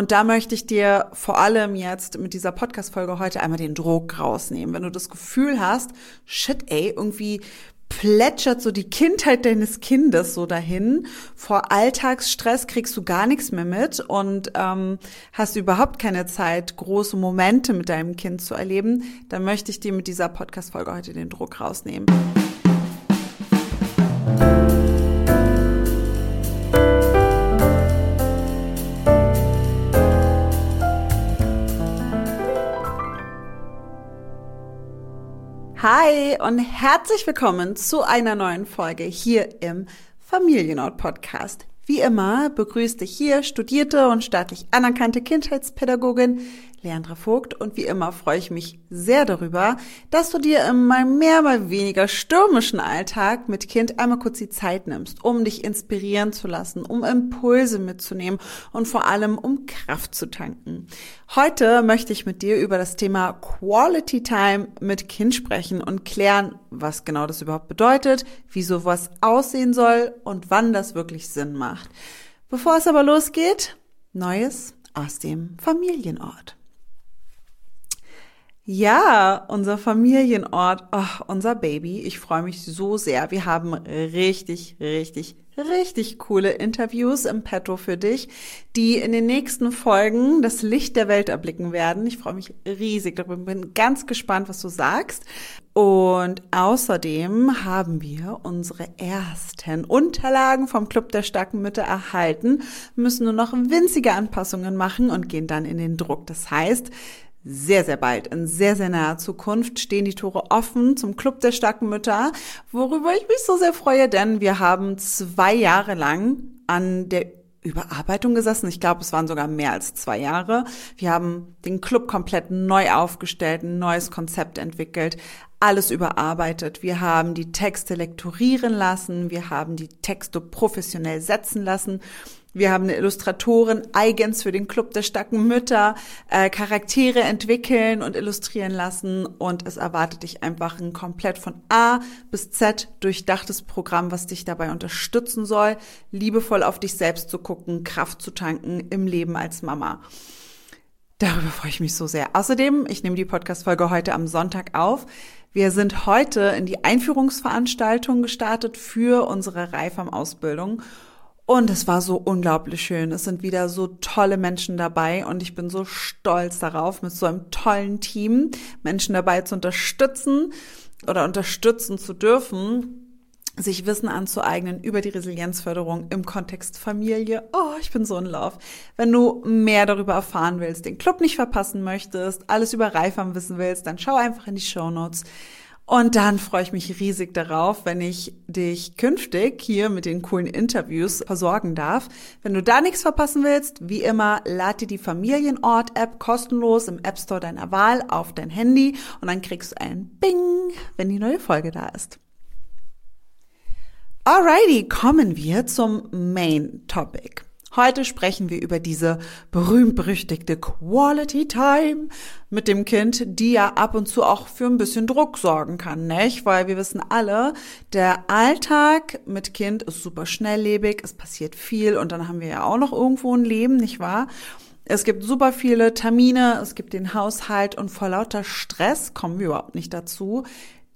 Und da möchte ich dir vor allem jetzt mit dieser Podcast-Folge heute einmal den Druck rausnehmen. Wenn du das Gefühl hast, shit, ey, irgendwie plätschert so die Kindheit deines Kindes so dahin. Vor Alltagsstress kriegst du gar nichts mehr mit und ähm, hast überhaupt keine Zeit, große Momente mit deinem Kind zu erleben. Dann möchte ich dir mit dieser Podcast-Folge heute den Druck rausnehmen. Hi und herzlich willkommen zu einer neuen Folge hier im Familienort Podcast. Wie immer begrüßt dich hier studierte und staatlich anerkannte Kindheitspädagogin Leandra Vogt und wie immer freue ich mich sehr darüber, dass du dir in meinem mehr mal weniger stürmischen Alltag mit Kind einmal kurz die Zeit nimmst, um dich inspirieren zu lassen, um Impulse mitzunehmen und vor allem um Kraft zu tanken. Heute möchte ich mit dir über das Thema Quality Time mit Kind sprechen und klären, was genau das überhaupt bedeutet, wie sowas aussehen soll und wann das wirklich Sinn macht. Bevor es aber losgeht, Neues aus dem Familienort. Ja, unser Familienort, oh, unser Baby. Ich freue mich so sehr. Wir haben richtig, richtig, richtig coole Interviews im Petto für dich, die in den nächsten Folgen das Licht der Welt erblicken werden. Ich freue mich riesig darüber, bin ganz gespannt, was du sagst. Und außerdem haben wir unsere ersten Unterlagen vom Club der starken Mütter erhalten, müssen nur noch winzige Anpassungen machen und gehen dann in den Druck. Das heißt, sehr, sehr bald, in sehr, sehr naher Zukunft stehen die Tore offen zum Club der starken Mütter, worüber ich mich so sehr freue, denn wir haben zwei Jahre lang an der Überarbeitung gesessen. Ich glaube, es waren sogar mehr als zwei Jahre. Wir haben den Club komplett neu aufgestellt, ein neues Konzept entwickelt, alles überarbeitet. Wir haben die Texte lektorieren lassen, wir haben die Texte professionell setzen lassen wir haben eine Illustratorin eigens für den Club der starken Mütter äh, Charaktere entwickeln und illustrieren lassen und es erwartet dich einfach ein komplett von A bis Z durchdachtes Programm, was dich dabei unterstützen soll, liebevoll auf dich selbst zu gucken, Kraft zu tanken im Leben als Mama. Darüber freue ich mich so sehr. Außerdem, ich nehme die Podcast-Folge heute am Sonntag auf. Wir sind heute in die Einführungsveranstaltung gestartet für unsere Reifam-Ausbildung und es war so unglaublich schön. Es sind wieder so tolle Menschen dabei und ich bin so stolz darauf, mit so einem tollen Team Menschen dabei zu unterstützen oder unterstützen zu dürfen, sich Wissen anzueignen über die Resilienzförderung im Kontext Familie. Oh, ich bin so in Love. Wenn du mehr darüber erfahren willst, den Club nicht verpassen möchtest, alles über Reifam wissen willst, dann schau einfach in die Show Notes. Und dann freue ich mich riesig darauf, wenn ich dich künftig hier mit den coolen Interviews versorgen darf. Wenn du da nichts verpassen willst, wie immer, lad dir die Familienort-App kostenlos im App Store deiner Wahl auf dein Handy und dann kriegst du ein Bing, wenn die neue Folge da ist. Alrighty, kommen wir zum Main Topic. Heute sprechen wir über diese berühmt-berüchtigte Quality Time mit dem Kind, die ja ab und zu auch für ein bisschen Druck sorgen kann, nicht? Weil wir wissen alle, der Alltag mit Kind ist super schnelllebig, es passiert viel und dann haben wir ja auch noch irgendwo ein Leben, nicht wahr? Es gibt super viele Termine, es gibt den Haushalt und vor lauter Stress kommen wir überhaupt nicht dazu,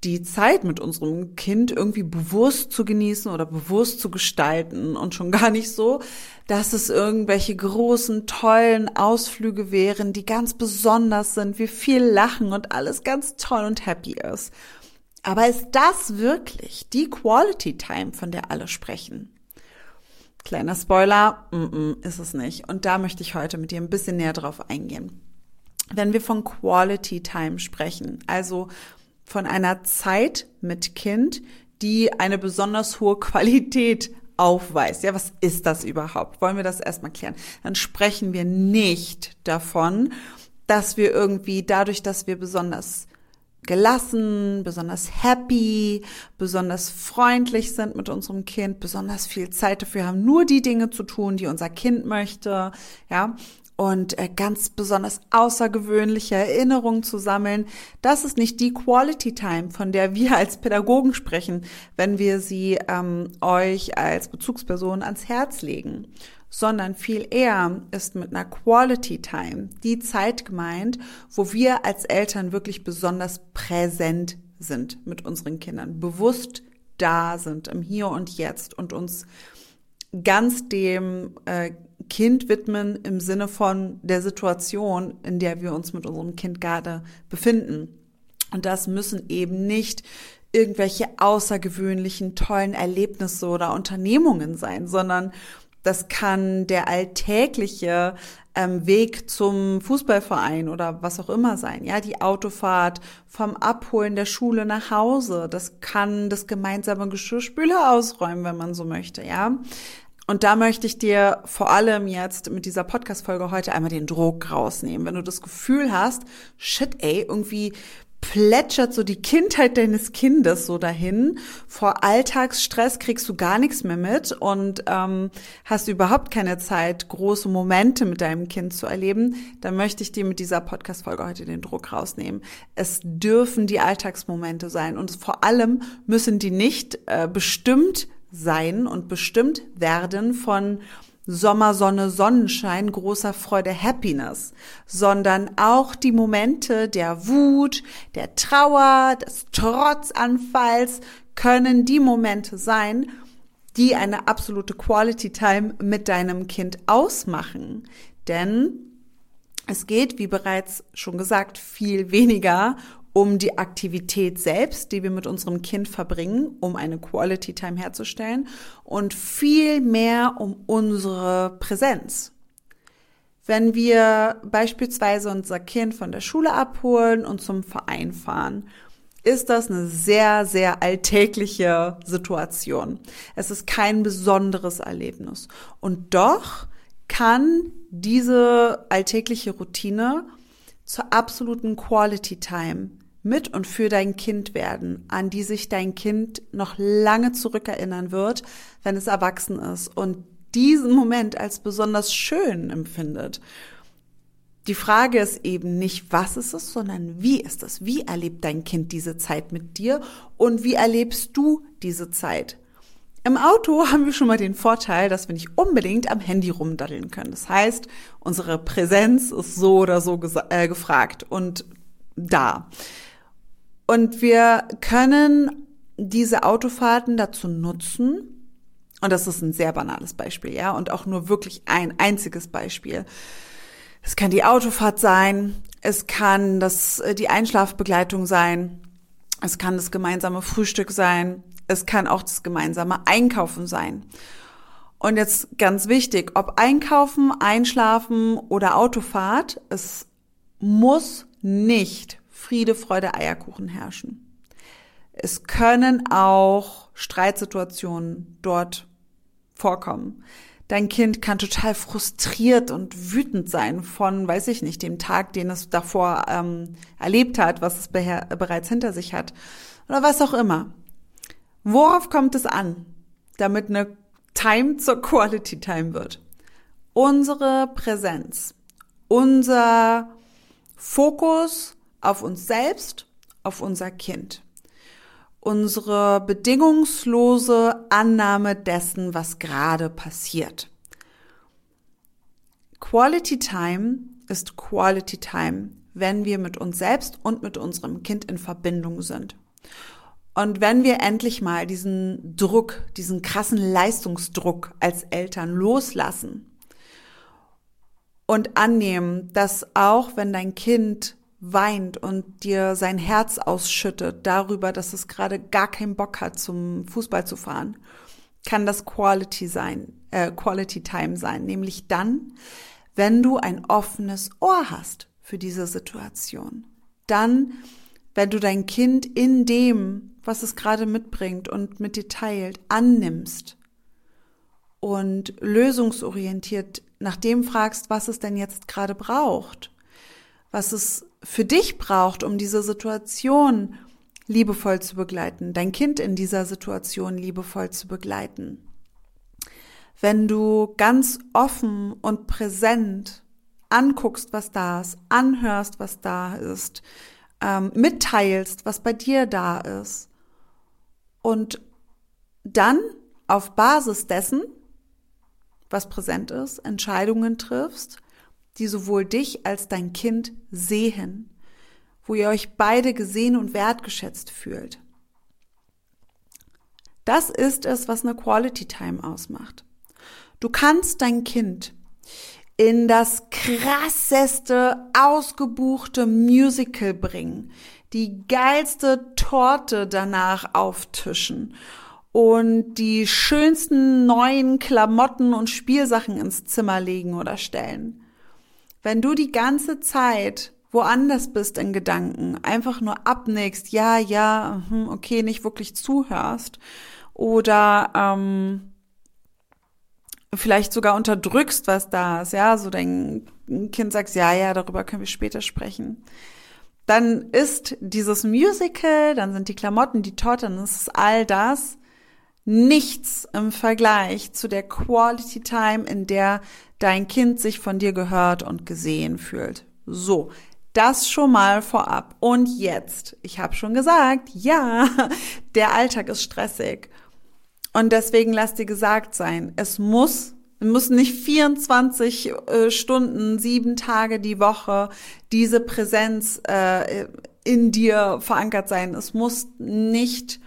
die Zeit mit unserem Kind irgendwie bewusst zu genießen oder bewusst zu gestalten und schon gar nicht so, dass es irgendwelche großen, tollen Ausflüge wären, die ganz besonders sind, wir viel lachen und alles ganz toll und happy ist. Aber ist das wirklich die Quality Time, von der alle sprechen? Kleiner Spoiler, mm -mm, ist es nicht. Und da möchte ich heute mit dir ein bisschen näher drauf eingehen. Wenn wir von Quality Time sprechen, also von einer Zeit mit Kind, die eine besonders hohe Qualität aufweist. Ja, was ist das überhaupt? Wollen wir das erstmal klären? Dann sprechen wir nicht davon, dass wir irgendwie dadurch, dass wir besonders gelassen, besonders happy, besonders freundlich sind mit unserem Kind, besonders viel Zeit dafür haben, nur die Dinge zu tun, die unser Kind möchte, ja, und äh, ganz besonders außergewöhnliche Erinnerungen zu sammeln. Das ist nicht die Quality Time, von der wir als Pädagogen sprechen, wenn wir sie ähm, euch als Bezugsperson ans Herz legen, sondern viel eher ist mit einer Quality Time die Zeit gemeint, wo wir als Eltern wirklich besonders präsent sind mit unseren Kindern, bewusst da sind im Hier und Jetzt und uns ganz dem äh, Kind widmen im Sinne von der Situation, in der wir uns mit unserem Kind gerade befinden. Und das müssen eben nicht irgendwelche außergewöhnlichen, tollen Erlebnisse oder Unternehmungen sein, sondern das kann der alltägliche ähm, Weg zum Fußballverein oder was auch immer sein. Ja, die Autofahrt vom Abholen der Schule nach Hause. Das kann das gemeinsame Geschirrspüler ausräumen, wenn man so möchte. Ja, und da möchte ich dir vor allem jetzt mit dieser Podcast-Folge heute einmal den Druck rausnehmen. Wenn du das Gefühl hast, shit, ey, irgendwie plätschert so die Kindheit deines Kindes so dahin. Vor Alltagsstress kriegst du gar nichts mehr mit und ähm, hast überhaupt keine Zeit, große Momente mit deinem Kind zu erleben. Dann möchte ich dir mit dieser Podcast-Folge heute den Druck rausnehmen. Es dürfen die Alltagsmomente sein und vor allem müssen die nicht äh, bestimmt sein und bestimmt werden von Sommersonne, Sonnenschein, großer Freude, Happiness, sondern auch die Momente der Wut, der Trauer, des Trotzanfalls können die Momente sein, die eine absolute Quality Time mit deinem Kind ausmachen. Denn es geht, wie bereits schon gesagt, viel weniger um die Aktivität selbst, die wir mit unserem Kind verbringen, um eine Quality Time herzustellen und viel mehr um unsere Präsenz. Wenn wir beispielsweise unser Kind von der Schule abholen und zum Verein fahren, ist das eine sehr, sehr alltägliche Situation. Es ist kein besonderes Erlebnis. Und doch kann diese alltägliche Routine zur absoluten Quality Time mit und für dein Kind werden, an die sich dein Kind noch lange zurückerinnern wird, wenn es erwachsen ist und diesen Moment als besonders schön empfindet. Die Frage ist eben nicht, was ist es, sondern wie ist es? Wie erlebt dein Kind diese Zeit mit dir und wie erlebst du diese Zeit? Im Auto haben wir schon mal den Vorteil, dass wir nicht unbedingt am Handy rumdaddeln können. Das heißt, unsere Präsenz ist so oder so äh, gefragt und da. Und wir können diese Autofahrten dazu nutzen, und das ist ein sehr banales Beispiel, ja, und auch nur wirklich ein einziges Beispiel. Es kann die Autofahrt sein, es kann das, äh, die Einschlafbegleitung sein, es kann das gemeinsame Frühstück sein, es kann auch das gemeinsame Einkaufen sein. Und jetzt ganz wichtig, ob Einkaufen, Einschlafen oder Autofahrt, es muss nicht Friede, Freude, Eierkuchen herrschen. Es können auch Streitsituationen dort vorkommen. Dein Kind kann total frustriert und wütend sein von, weiß ich nicht, dem Tag, den es davor ähm, erlebt hat, was es bereits hinter sich hat oder was auch immer. Worauf kommt es an, damit eine Time zur Quality Time wird? Unsere Präsenz, unser Fokus auf uns selbst, auf unser Kind. Unsere bedingungslose Annahme dessen, was gerade passiert. Quality Time ist Quality Time, wenn wir mit uns selbst und mit unserem Kind in Verbindung sind. Und wenn wir endlich mal diesen Druck, diesen krassen Leistungsdruck als Eltern loslassen und annehmen, dass auch wenn dein Kind weint und dir sein Herz ausschüttet darüber, dass es gerade gar keinen Bock hat, zum Fußball zu fahren, kann das Quality sein, äh, Quality Time sein, nämlich dann, wenn du ein offenes Ohr hast für diese Situation. Dann, wenn du dein Kind in dem, was es gerade mitbringt und mit dir teilt, annimmst und lösungsorientiert nach dem fragst, was es denn jetzt gerade braucht, was es für dich braucht, um diese Situation liebevoll zu begleiten, dein Kind in dieser Situation liebevoll zu begleiten. Wenn du ganz offen und präsent anguckst, was da ist, anhörst, was da ist, ähm, mitteilst, was bei dir da ist und dann auf Basis dessen, was präsent ist, Entscheidungen triffst, die sowohl dich als dein Kind sehen, wo ihr euch beide gesehen und wertgeschätzt fühlt. Das ist es, was eine Quality Time ausmacht. Du kannst dein Kind in das krasseste, ausgebuchte Musical bringen, die geilste Torte danach auftischen und die schönsten neuen Klamotten und Spielsachen ins Zimmer legen oder stellen. Wenn du die ganze Zeit woanders bist in Gedanken, einfach nur abnickst, ja, ja, mhm, okay, nicht wirklich zuhörst oder ähm, vielleicht sogar unterdrückst, was da ist, ja, so dein Kind sagt, ja, ja, darüber können wir später sprechen. Dann ist dieses Musical, dann sind die Klamotten, die Torte, dann ist all das nichts im Vergleich zu der Quality Time, in der dein Kind sich von dir gehört und gesehen fühlt. So, das schon mal vorab. Und jetzt, ich habe schon gesagt, ja, der Alltag ist stressig. Und deswegen lass dir gesagt sein, es muss, muss nicht 24 äh, Stunden, sieben Tage die Woche diese Präsenz äh, in dir verankert sein. Es muss nicht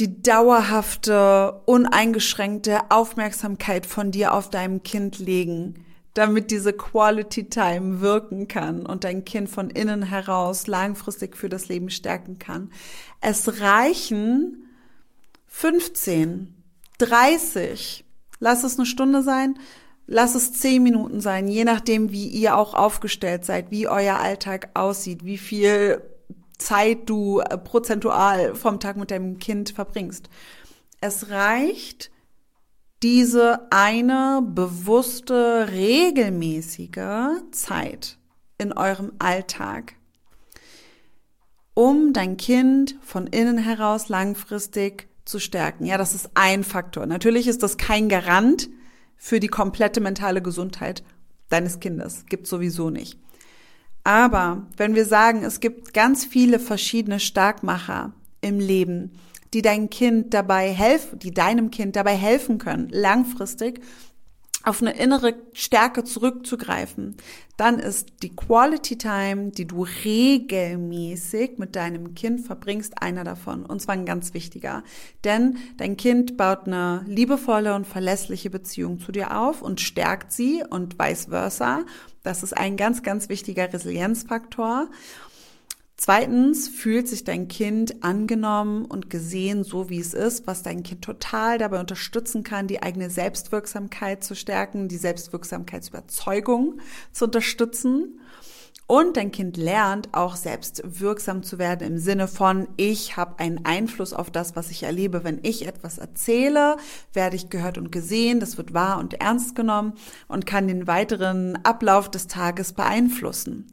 die dauerhafte, uneingeschränkte Aufmerksamkeit von dir auf deinem Kind legen, damit diese Quality Time wirken kann und dein Kind von innen heraus langfristig für das Leben stärken kann. Es reichen 15, 30, lass es eine Stunde sein, lass es 10 Minuten sein, je nachdem, wie ihr auch aufgestellt seid, wie euer Alltag aussieht, wie viel Zeit du äh, prozentual vom Tag mit deinem Kind verbringst. Es reicht diese eine bewusste, regelmäßige Zeit in eurem Alltag, um dein Kind von innen heraus langfristig zu stärken. Ja, das ist ein Faktor. Natürlich ist das kein Garant für die komplette mentale Gesundheit deines Kindes. Gibt sowieso nicht. Aber wenn wir sagen, es gibt ganz viele verschiedene Starkmacher im Leben, die dein Kind dabei helfen, die deinem Kind dabei helfen können, langfristig auf eine innere Stärke zurückzugreifen, dann ist die Quality Time, die du regelmäßig mit deinem Kind verbringst, einer davon. Und zwar ein ganz wichtiger. Denn dein Kind baut eine liebevolle und verlässliche Beziehung zu dir auf und stärkt sie und vice versa. Das ist ein ganz, ganz wichtiger Resilienzfaktor. Zweitens fühlt sich dein Kind angenommen und gesehen, so wie es ist, was dein Kind total dabei unterstützen kann, die eigene Selbstwirksamkeit zu stärken, die Selbstwirksamkeitsüberzeugung zu unterstützen. Und dein Kind lernt auch selbst wirksam zu werden im Sinne von, ich habe einen Einfluss auf das, was ich erlebe. Wenn ich etwas erzähle, werde ich gehört und gesehen, das wird wahr und ernst genommen und kann den weiteren Ablauf des Tages beeinflussen.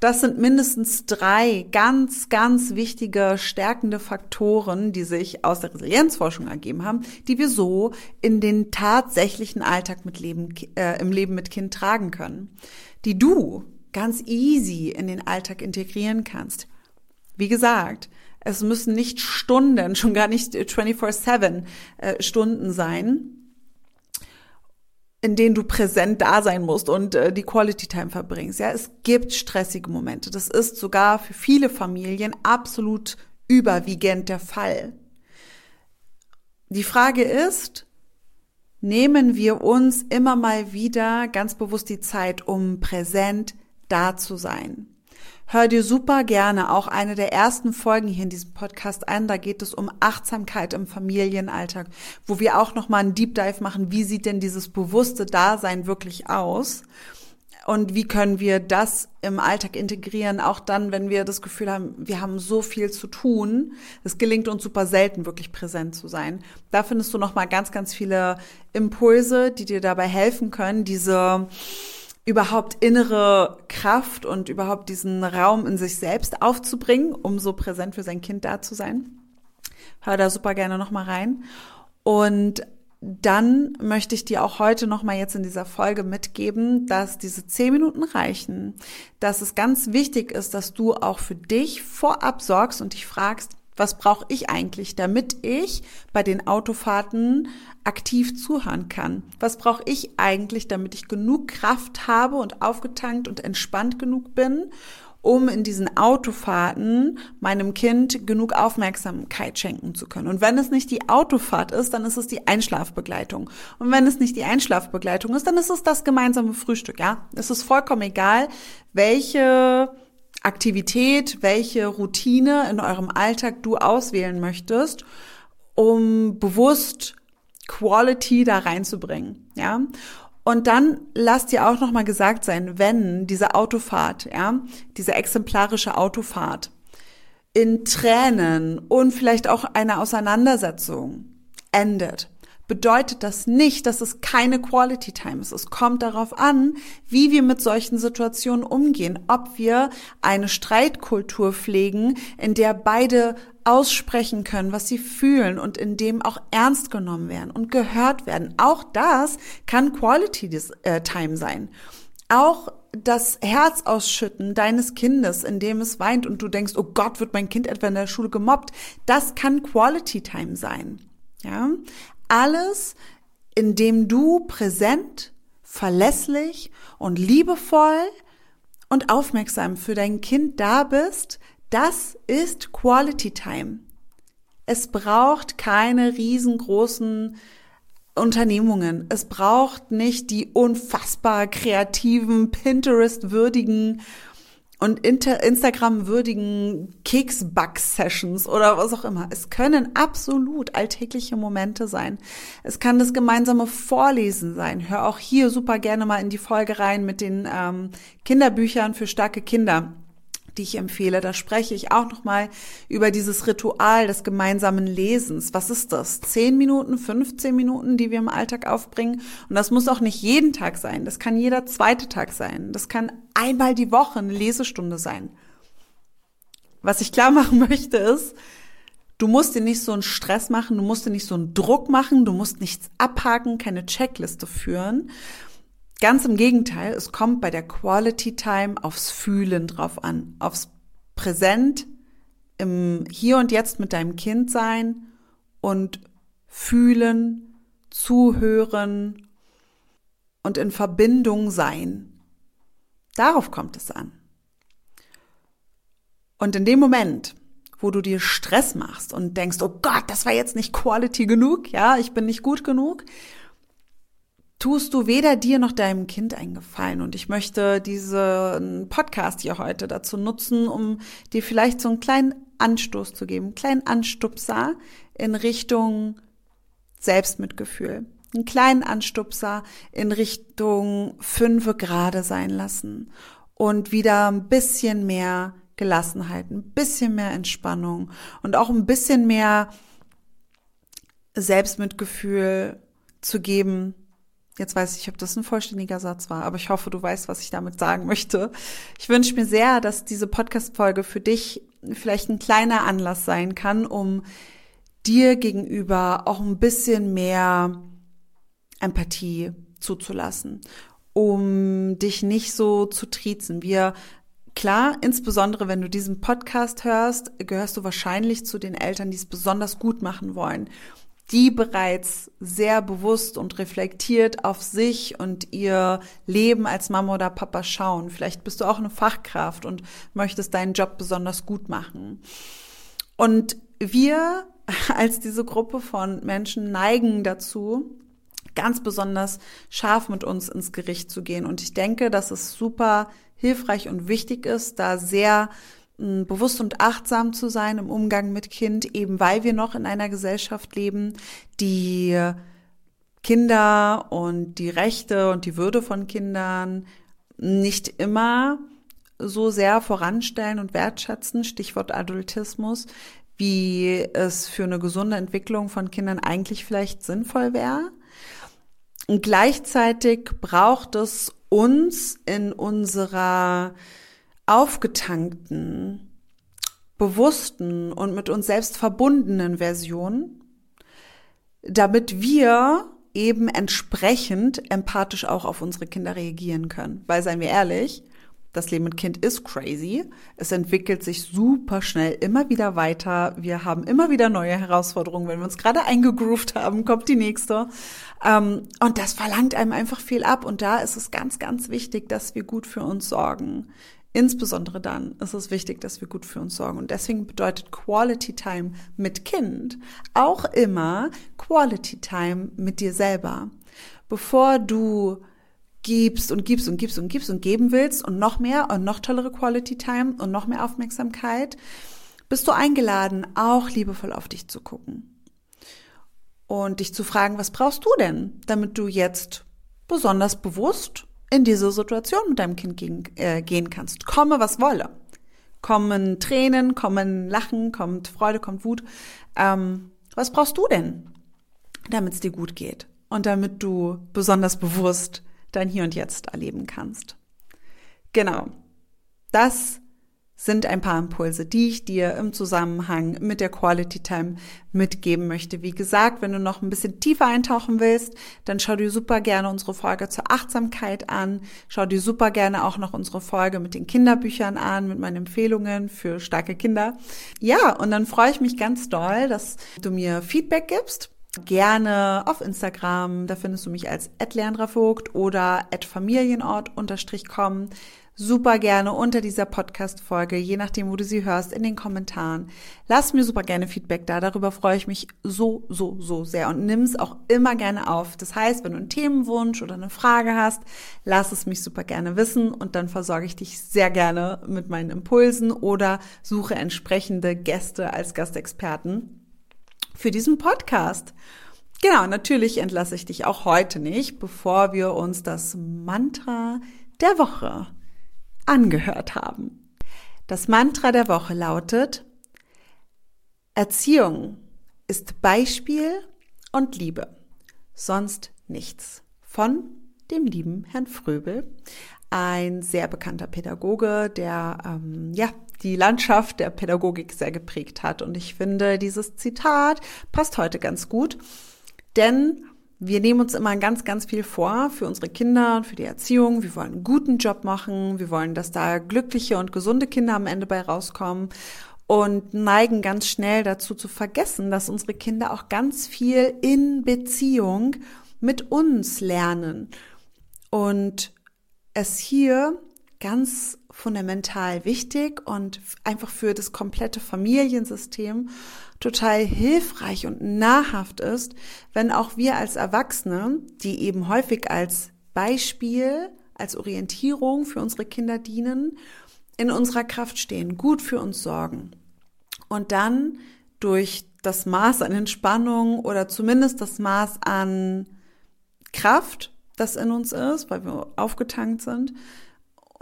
Das sind mindestens drei ganz, ganz wichtige stärkende Faktoren, die sich aus der Resilienzforschung ergeben haben, die wir so in den tatsächlichen Alltag mit Leben, äh, im Leben mit Kind tragen können, die du ganz easy in den Alltag integrieren kannst. Wie gesagt, es müssen nicht Stunden, schon gar nicht 24-7 äh, Stunden sein, in denen du präsent da sein musst und äh, die Quality Time verbringst. Ja, es gibt stressige Momente. Das ist sogar für viele Familien absolut überwiegend der Fall. Die Frage ist, nehmen wir uns immer mal wieder ganz bewusst die Zeit, um präsent da zu sein. Hör dir super gerne auch eine der ersten Folgen hier in diesem Podcast an. Da geht es um Achtsamkeit im Familienalltag, wo wir auch nochmal einen Deep Dive machen. Wie sieht denn dieses bewusste Dasein wirklich aus? Und wie können wir das im Alltag integrieren, auch dann, wenn wir das Gefühl haben, wir haben so viel zu tun. Es gelingt uns super selten, wirklich präsent zu sein. Da findest du nochmal ganz, ganz viele Impulse, die dir dabei helfen können, diese überhaupt innere Kraft und überhaupt diesen Raum in sich selbst aufzubringen, um so präsent für sein Kind da zu sein. Hör da super gerne nochmal rein. Und dann möchte ich dir auch heute nochmal jetzt in dieser Folge mitgeben, dass diese zehn Minuten reichen, dass es ganz wichtig ist, dass du auch für dich vorab sorgst und dich fragst, Was brauche ich eigentlich, damit ich bei den Autofahrten aktiv zuhören kann? Was brauche ich eigentlich, damit ich genug Kraft habe und aufgetankt und entspannt genug bin, um in diesen Autofahrten meinem Kind genug Aufmerksamkeit schenken zu können. Und wenn es nicht die Autofahrt ist, dann ist es die Einschlafbegleitung. Und wenn es nicht die Einschlafbegleitung ist, dann ist es das gemeinsame Frühstück, ja? Es ist vollkommen egal, welche Aktivität, welche Routine in eurem Alltag du auswählen möchtest, um bewusst Quality da reinzubringen, ja? Und dann lasst dir auch noch mal gesagt sein, wenn diese Autofahrt, ja, diese exemplarische Autofahrt in Tränen und vielleicht auch einer Auseinandersetzung endet, bedeutet das nicht, dass es keine Quality Time ist. Es kommt darauf an, wie wir mit solchen Situationen umgehen, ob wir eine Streitkultur pflegen, in der beide aussprechen können, was sie fühlen und in dem auch ernst genommen werden und gehört werden. Auch das kann Quality äh, Time sein. Auch das Herz ausschütten deines Kindes, in dem es weint und du denkst, oh Gott, wird mein Kind etwa in der Schule gemobbt, das kann Quality Time sein. Ja? Alles, in dem du präsent, verlässlich und liebevoll und aufmerksam für dein Kind da bist, das ist Quality Time. Es braucht keine riesengroßen Unternehmungen. Es braucht nicht die unfassbar kreativen, Pinterest-würdigen und Instagram-würdigen Keks-Back-Sessions oder was auch immer. Es können absolut alltägliche Momente sein. Es kann das gemeinsame Vorlesen sein. Hör auch hier super gerne mal in die Folge rein mit den ähm, Kinderbüchern für starke Kinder die ich empfehle. Da spreche ich auch nochmal über dieses Ritual des gemeinsamen Lesens. Was ist das? Zehn Minuten, 15 Minuten, die wir im Alltag aufbringen. Und das muss auch nicht jeden Tag sein. Das kann jeder zweite Tag sein. Das kann einmal die Woche eine Lesestunde sein. Was ich klar machen möchte ist, du musst dir nicht so einen Stress machen, du musst dir nicht so einen Druck machen, du musst nichts abhaken, keine Checkliste führen, Ganz im Gegenteil, es kommt bei der Quality Time aufs Fühlen drauf an, aufs Präsent, im Hier und Jetzt mit deinem Kind sein und fühlen, zuhören und in Verbindung sein. Darauf kommt es an. Und in dem Moment, wo du dir Stress machst und denkst, oh Gott, das war jetzt nicht Quality genug, ja, ich bin nicht gut genug, tust du weder dir noch deinem Kind einen Gefallen. Und ich möchte diesen Podcast hier heute dazu nutzen, um dir vielleicht so einen kleinen Anstoß zu geben, einen kleinen Anstupser in Richtung Selbstmitgefühl. Einen kleinen Anstupser in Richtung fünfe gerade sein lassen und wieder ein bisschen mehr Gelassenheit, ein bisschen mehr Entspannung und auch ein bisschen mehr Selbstmitgefühl zu geben, Jetzt weiß ich, ob das ein vollständiger Satz war, aber ich hoffe, du weißt, was ich damit sagen möchte. Ich wünsche mir sehr, dass diese Podcast-Folge für dich vielleicht ein kleiner Anlass sein kann, um dir gegenüber auch ein bisschen mehr Empathie zuzulassen, um dich nicht so zu triezen. Wir Klar, insbesondere wenn du diesen Podcast hörst, gehörst du wahrscheinlich zu den Eltern, die es besonders gut machen wollen die bereits sehr bewusst und reflektiert auf sich und ihr Leben als Mama oder Papa schauen. Vielleicht bist du auch eine Fachkraft und möchtest deinen Job besonders gut machen. Und wir als diese Gruppe von Menschen neigen dazu, ganz besonders scharf mit uns ins Gericht zu gehen. Und ich denke, dass es super hilfreich und wichtig ist, da sehr bewusst und achtsam zu sein im Umgang mit Kind, eben weil wir noch in einer Gesellschaft leben, die Kinder und die Rechte und die Würde von Kindern nicht immer so sehr voranstellen und wertschätzen, Stichwort Adultismus, wie es für eine gesunde Entwicklung von Kindern eigentlich vielleicht sinnvoll wäre. Und gleichzeitig braucht es uns in unserer aufgetankten, bewussten und mit uns selbst verbundenen Version, damit wir eben entsprechend empathisch auch auf unsere Kinder reagieren können. Weil, seien wir ehrlich, Das Leben mit Kind ist crazy. Es entwickelt sich super schnell immer wieder weiter. Wir haben immer wieder neue Herausforderungen. Wenn wir uns gerade eingegroovt haben, kommt die nächste. Ähm, und das verlangt einem einfach viel ab. Und da ist es ganz, ganz wichtig, dass wir gut für uns sorgen. Insbesondere dann ist es wichtig, dass wir gut für uns sorgen. Und deswegen bedeutet Quality Time mit Kind auch immer Quality Time mit dir selber. Bevor du gibst und gibst und gibst und gibst und geben willst und noch mehr und noch tollere Quality Time und noch mehr Aufmerksamkeit, bist du eingeladen, auch liebevoll auf dich zu gucken. Und dich zu fragen, was brauchst du denn, damit du jetzt besonders bewusst in diese Situation mit deinem Kind gehen, äh, gehen kannst. Komme, was wolle. Kommen Tränen, kommen Lachen, kommt Freude, kommt Wut. Ähm, was brauchst du denn, damit es dir gut geht? Und damit du besonders bewusst dein Hier und Jetzt erleben kannst. Genau. Das sind ein paar Impulse, die ich dir im Zusammenhang mit der Quality Time mitgeben möchte. Wie gesagt, wenn du noch ein bisschen tiefer eintauchen willst, dann schau dir super gerne unsere Folge zur Achtsamkeit an. Schau dir super gerne auch noch unsere Folge mit den Kinderbüchern an, mit meinen Empfehlungen für starke Kinder. Ja, und dann freue ich mich ganz doll, dass du mir Feedback gibst gerne auf Instagram, da findest du mich als @lerndravogt oder @familienort_com. Super gerne unter dieser Podcast-Folge, je nachdem, wo du sie hörst, in den Kommentaren. Lass mir super gerne Feedback da, darüber freue ich mich so, so, so sehr und nimm es auch immer gerne auf. Das heißt, wenn du einen Themenwunsch oder eine Frage hast, lass es mich super gerne wissen und dann versorge ich dich sehr gerne mit meinen Impulsen oder suche entsprechende Gäste als Gastexperten für diesen Podcast. Genau, natürlich entlasse ich dich auch heute nicht, bevor wir uns das Mantra der Woche angehört haben. Das Mantra der Woche lautet, Erziehung ist Beispiel und Liebe, sonst nichts. Von dem lieben Herrn Fröbel, ein sehr bekannter Pädagoge, der ähm, ja die Landschaft der Pädagogik sehr geprägt hat. Und ich finde, dieses Zitat passt heute ganz gut, denn wir nehmen uns immer ganz, ganz viel vor für unsere Kinder und für die Erziehung. Wir wollen einen guten Job machen. Wir wollen, dass da glückliche und gesunde Kinder am Ende bei rauskommen und neigen ganz schnell dazu zu vergessen, dass unsere Kinder auch ganz viel in Beziehung mit uns lernen und es hier ganz fundamental wichtig und einfach für das komplette Familiensystem total hilfreich und nahrhaft ist, wenn auch wir als Erwachsene, die eben häufig als Beispiel, als Orientierung für unsere Kinder dienen, in unserer Kraft stehen, gut für uns sorgen und dann durch das Maß an Entspannung oder zumindest das Maß an Kraft, das in uns ist, weil wir aufgetankt sind,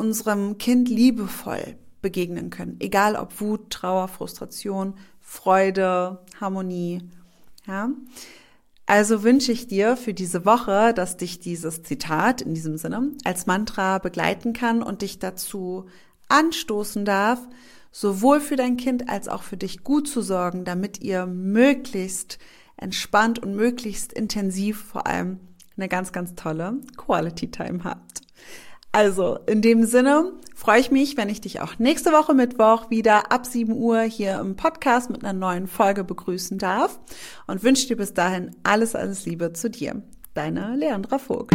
unserem Kind liebevoll begegnen können. Egal ob Wut, Trauer, Frustration, Freude, Harmonie. Ja. Also wünsche ich dir für diese Woche, dass dich dieses Zitat in diesem Sinne als Mantra begleiten kann und dich dazu anstoßen darf, sowohl für dein Kind als auch für dich gut zu sorgen, damit ihr möglichst entspannt und möglichst intensiv vor allem eine ganz, ganz tolle Quality Time habt. Also in dem Sinne freue ich mich, wenn ich dich auch nächste Woche Mittwoch wieder ab 7 Uhr hier im Podcast mit einer neuen Folge begrüßen darf und wünsche dir bis dahin alles, alles Liebe zu dir. Deine Leandra Vogt.